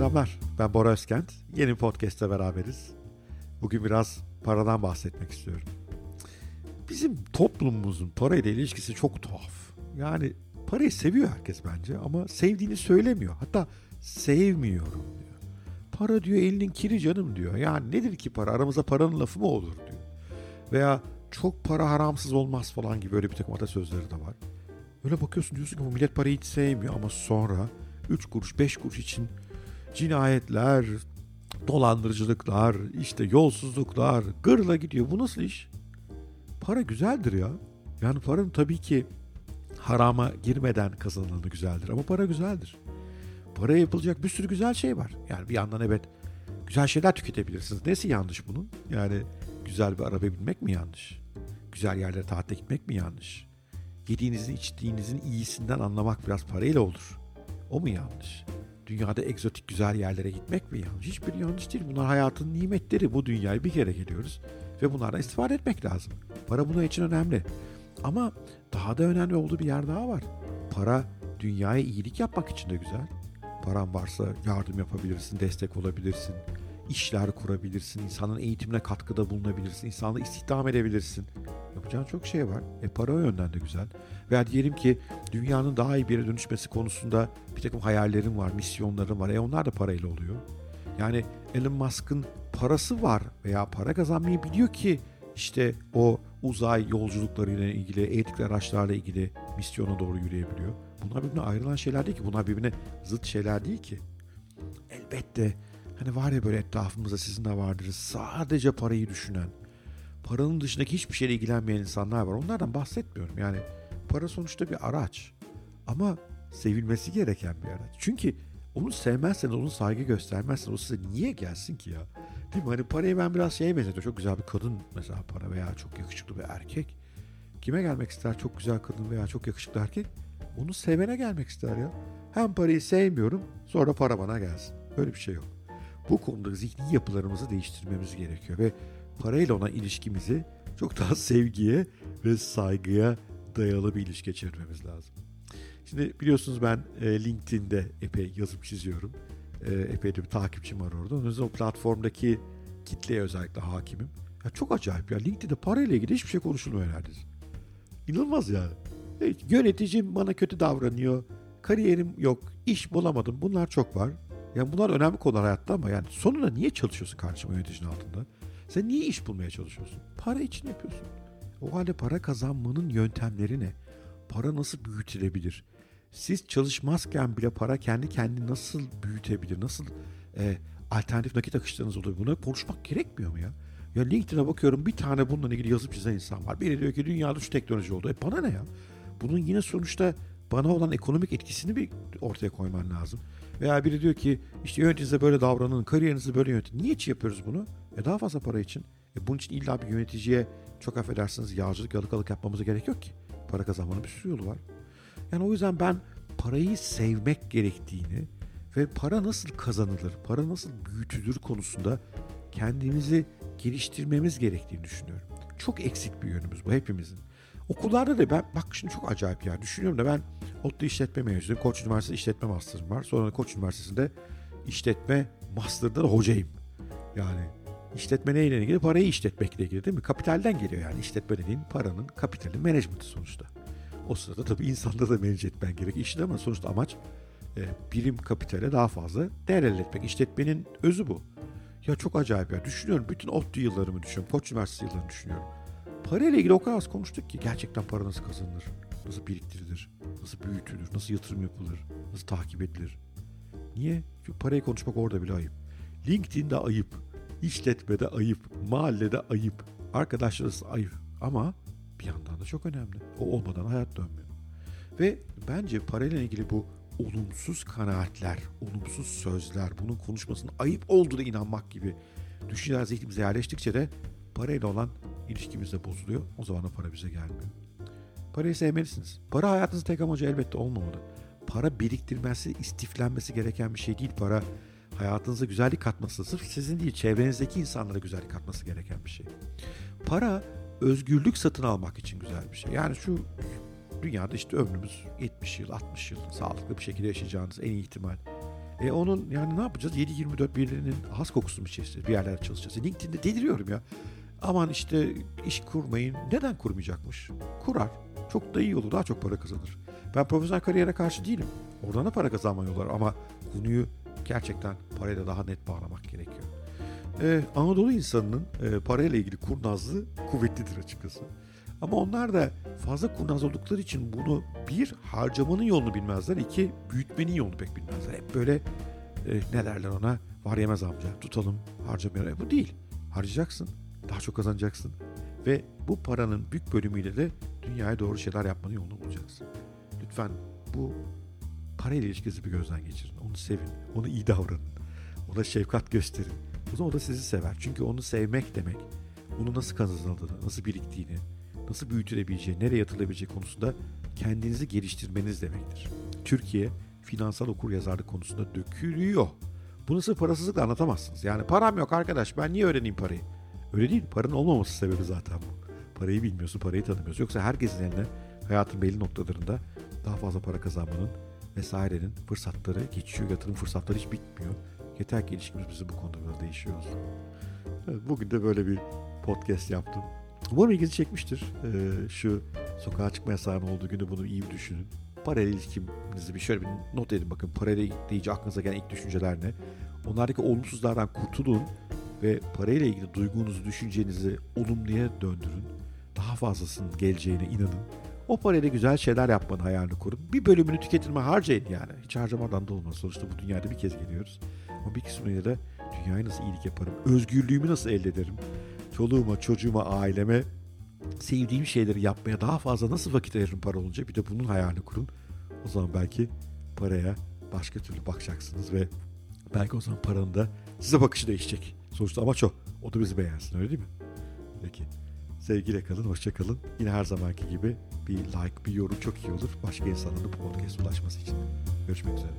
Selamlar, ben Bora Özkent. Yeni podcast'te beraberiz. Bugün biraz paradan bahsetmek istiyorum. Bizim toplumumuzun parayla ilişkisi çok tuhaf. Yani parayı seviyor herkes bence ama sevdiğini söylemiyor. Hatta sevmiyorum diyor. Para diyor elinin kiri canım diyor. Yani nedir ki para? Aramızda paranın lafı mı olur diyor. Veya çok para haramsız olmaz falan gibi böyle bir takım atasözleri de var. Öyle bakıyorsun diyorsun ki bu millet parayı hiç sevmiyor ama sonra 3 kuruş 5 kuruş için cinayetler, dolandırıcılıklar, işte yolsuzluklar gırla gidiyor. Bu nasıl iş? Para güzeldir ya. Yani paranın tabii ki harama girmeden kazanılanı güzeldir ama para güzeldir. Paraya yapılacak bir sürü güzel şey var. Yani bir yandan evet güzel şeyler tüketebilirsiniz. Nesi yanlış bunun? Yani güzel bir araba binmek mi yanlış? Güzel yerlere tatile gitmek mi yanlış? Yediğinizin içtiğinizin iyisinden anlamak biraz parayla olur. O mu yanlış? Dünyada egzotik güzel yerlere gitmek mi yanlış? Hiçbir yanlış değil. Bunlar hayatın nimetleri. Bu dünyaya bir kere geliyoruz ve bunlardan istifade etmek lazım. Para bunun için önemli. Ama daha da önemli olduğu bir yer daha var. Para dünyaya iyilik yapmak için de güzel. Paran varsa yardım yapabilirsin, destek olabilirsin, işler kurabilirsin, insanın eğitimine katkıda bulunabilirsin, insanı istihdam edebilirsin. Yapacağın çok şey var. E para o yönden de güzel. Veya diyelim ki dünyanın daha iyi bir yere dönüşmesi konusunda bir takım hayallerim var, misyonlarım var. E onlar da parayla oluyor. Yani Elon Musk'ın parası var veya para kazanmayı biliyor ki işte o uzay yolculuklarıyla ilgili, elektrikli araçlarla ilgili misyona doğru yürüyebiliyor. Bunlar birbirine ayrılan şeyler değil ki. Bunlar birbirine zıt şeyler değil ki. Elbette hani var ya böyle etrafımızda sizin de vardır. Sadece parayı düşünen, paranın dışındaki hiçbir şeyle ilgilenmeyen insanlar var. Onlardan bahsetmiyorum. Yani para sonuçta bir araç. Ama sevilmesi gereken bir araç. Çünkü onu sevmezseniz, onu saygı göstermezseniz o size niye gelsin ki ya? Değil mi? Hani parayı ben biraz şeye benzetiyorum. Çok güzel bir kadın mesela para veya çok yakışıklı bir erkek. Kime gelmek ister çok güzel kadın veya çok yakışıklı erkek? Onu sevene gelmek ister ya. Hem parayı sevmiyorum sonra para bana gelsin. Böyle bir şey yok. Bu konuda zihni yapılarımızı değiştirmemiz gerekiyor ve parayla olan ilişkimizi çok daha sevgiye ve saygıya dayalı bir ilişki çevirmemiz lazım. Şimdi biliyorsunuz ben e, LinkedIn'de epey yazıp çiziyorum. E, epey de bir takipçim var orada. Onun yüzden o platformdaki kitleye özellikle hakimim. Ya çok acayip ya. LinkedIn'de parayla ilgili hiçbir şey konuşulmuyor neredeyse. İnanılmaz yani. Evet, yöneticim bana kötü davranıyor. Kariyerim yok. iş bulamadım. Bunlar çok var. Yani bunlar önemli konular hayatta ama yani sonunda niye çalışıyorsun karşıma yöneticinin altında? Sen niye iş bulmaya çalışıyorsun? Para için yapıyorsun. O halde para kazanmanın yöntemleri ne? Para nasıl büyütülebilir? Siz çalışmazken bile para kendi kendini nasıl büyütebilir? Nasıl e, alternatif nakit akışlarınız olur? Buna konuşmak gerekmiyor mu ya? Ya LinkedIn'e bakıyorum bir tane bununla ilgili yazıp çizen insan var. Biri diyor ki dünyada şu teknoloji oldu. E bana ne ya? Bunun yine sonuçta bana olan ekonomik etkisini bir ortaya koyman lazım. Veya biri diyor ki işte yöneticinize böyle davranın, kariyerinizi böyle yönetin. Niye hiç yapıyoruz bunu? E daha fazla para için. E bunun için illa bir yöneticiye çok affedersiniz yağcılık yalıkalık yapmamıza gerek yok ki. Para kazanmanın bir sürü yolu var. Yani o yüzden ben parayı sevmek gerektiğini ve para nasıl kazanılır, para nasıl büyütülür konusunda kendimizi geliştirmemiz gerektiğini düşünüyorum. Çok eksik bir yönümüz bu hepimizin. Okullarda da ben bak şimdi çok acayip ya düşünüyorum da ben ODTÜ işletme mezunuyum. Koç Üniversitesi işletme master'ım var. Sonra Koç Üniversitesi'nde işletme master'da da hocayım. Yani işletme neyle ilgili? Parayı işletmekle ilgili değil mi? Kapitalden geliyor yani. İşletme dediğin paranın, kapitalin management'ı sonuçta. O sırada tabii insanda da manage etmen gerek işin ama sonuçta amaç e, birim kapitale daha fazla değer elde etmek. İşletmenin özü bu. Ya çok acayip ya. Düşünüyorum bütün ODTÜ yıllarımı düşünüyorum. Koç Üniversitesi yıllarını düşünüyorum. Parayla ilgili o kadar az konuştuk ki gerçekten para nasıl kazanılır? Nasıl biriktirilir? Nasıl büyütülür? Nasıl yatırım yapılır? Nasıl takip edilir? Niye? Çünkü parayı konuşmak orada bile ayıp. LinkedIn'de ayıp. işletmede ayıp. Mahallede ayıp. Arkadaşlarınız ayıp. Ama bir yandan da çok önemli. O olmadan hayat dönmüyor. Ve bence parayla ilgili bu olumsuz kanaatler, olumsuz sözler, bunun konuşmasının ayıp olduğuna inanmak gibi düşünceler zihnimize yerleştikçe de parayla olan ilişkimiz de bozuluyor. O zaman da para bize gelmiyor. Parayı sevmelisiniz. Para hayatınızın tek amacı elbette olmamalı. Para biriktirmesi, istiflenmesi gereken bir şey değil. Para hayatınıza güzellik katması, sırf sizin değil çevrenizdeki insanlara güzellik katması gereken bir şey. Para özgürlük satın almak için güzel bir şey. Yani şu dünyada işte ömrümüz 70 yıl, 60 yıl sağlıklı bir şekilde yaşayacağınız en iyi ihtimal. E onun yani ne yapacağız? 7-24 birilerinin has kokusu mu içeceğiz? Bir yerlerde çalışacağız. E LinkedIn'de deliriyorum ya. Aman işte iş kurmayın. Neden kurmayacakmış? Kurar. Çok da iyi olur. Daha çok para kazanır. Ben profesyonel kariyere karşı değilim. Oradan da para kazanma yolları ama konuyu gerçekten parayla daha net bağlamak gerekiyor. Ee, Anadolu insanının e, parayla ilgili kurnazlığı kuvvetlidir açıkçası. Ama onlar da fazla kurnaz oldukları için bunu bir harcamanın yolunu bilmezler, iki büyütmenin yolunu pek bilmezler. Hep böyle e, ne derler ona var yemez amca tutalım harcamayalım. E, bu değil. Harcayacaksın, daha çok kazanacaksın ve bu paranın büyük bölümüyle de dünyaya doğru şeyler yapmanın yolunu bulacaksın. Lütfen bu parayla ilişkisi bir gözden geçirin. Onu sevin, onu iyi davranın. Ona şefkat gösterin. O zaman o da sizi sever. Çünkü onu sevmek demek, onu nasıl kazanıldığını, nasıl biriktiğini, nasıl büyütülebileceği, nereye yatılabileceği konusunda kendinizi geliştirmeniz demektir. Türkiye finansal okur yazarlık konusunda dökülüyor. Bunu sırf parasızlıkla anlatamazsınız. Yani param yok arkadaş ben niye öğreneyim parayı? Öyle değil. Paranın olmaması sebebi zaten bu. Parayı bilmiyorsun, parayı tanımıyorsun. Yoksa herkesin eline hayatın belli noktalarında daha fazla para kazanmanın vesairenin fırsatları geçiyor. Yatırım fırsatları hiç bitmiyor. Yeter ki ilişkimiz bizim bu konuda biraz değişiyor olsun. Evet, bugün de böyle bir podcast yaptım. Umarım ilginizi çekmiştir. Ee, şu sokağa çıkma yasağının olduğu günü bunu iyi düşünün. Parayla ilişkinizi bir şöyle bir not edin bakın. Parayla deyince aklınıza gelen ilk düşünceler ne? Onlardaki olumsuzlardan kurtulun ve parayla ilgili duygunuzu, düşüncenizi olumluya döndürün. Daha fazlasının geleceğine inanın. O parayla güzel şeyler yapmanın hayalini kurun. Bir bölümünü tüketilme harcayın yani. Hiç harcamadan da olmaz. Sonuçta bu dünyada bir kez geliyoruz. Ama bir kısmıyla da dünyaya nasıl iyilik yaparım? Özgürlüğümü nasıl elde ederim? Çoluğuma, çocuğuma, aileme sevdiğim şeyleri yapmaya daha fazla nasıl vakit ayırırım para olunca? Bir de bunun hayalini kurun. O zaman belki paraya başka türlü bakacaksınız ve belki o zaman paranın da size bakışı değişecek. Sonuçta amaç o. O da bizi beğensin öyle değil mi? Peki. Sevgiyle kalın, hoşça kalın. Yine her zamanki gibi bir like, bir yorum çok iyi olur. Başka insanların bu podcast ulaşması için. Görüşmek üzere.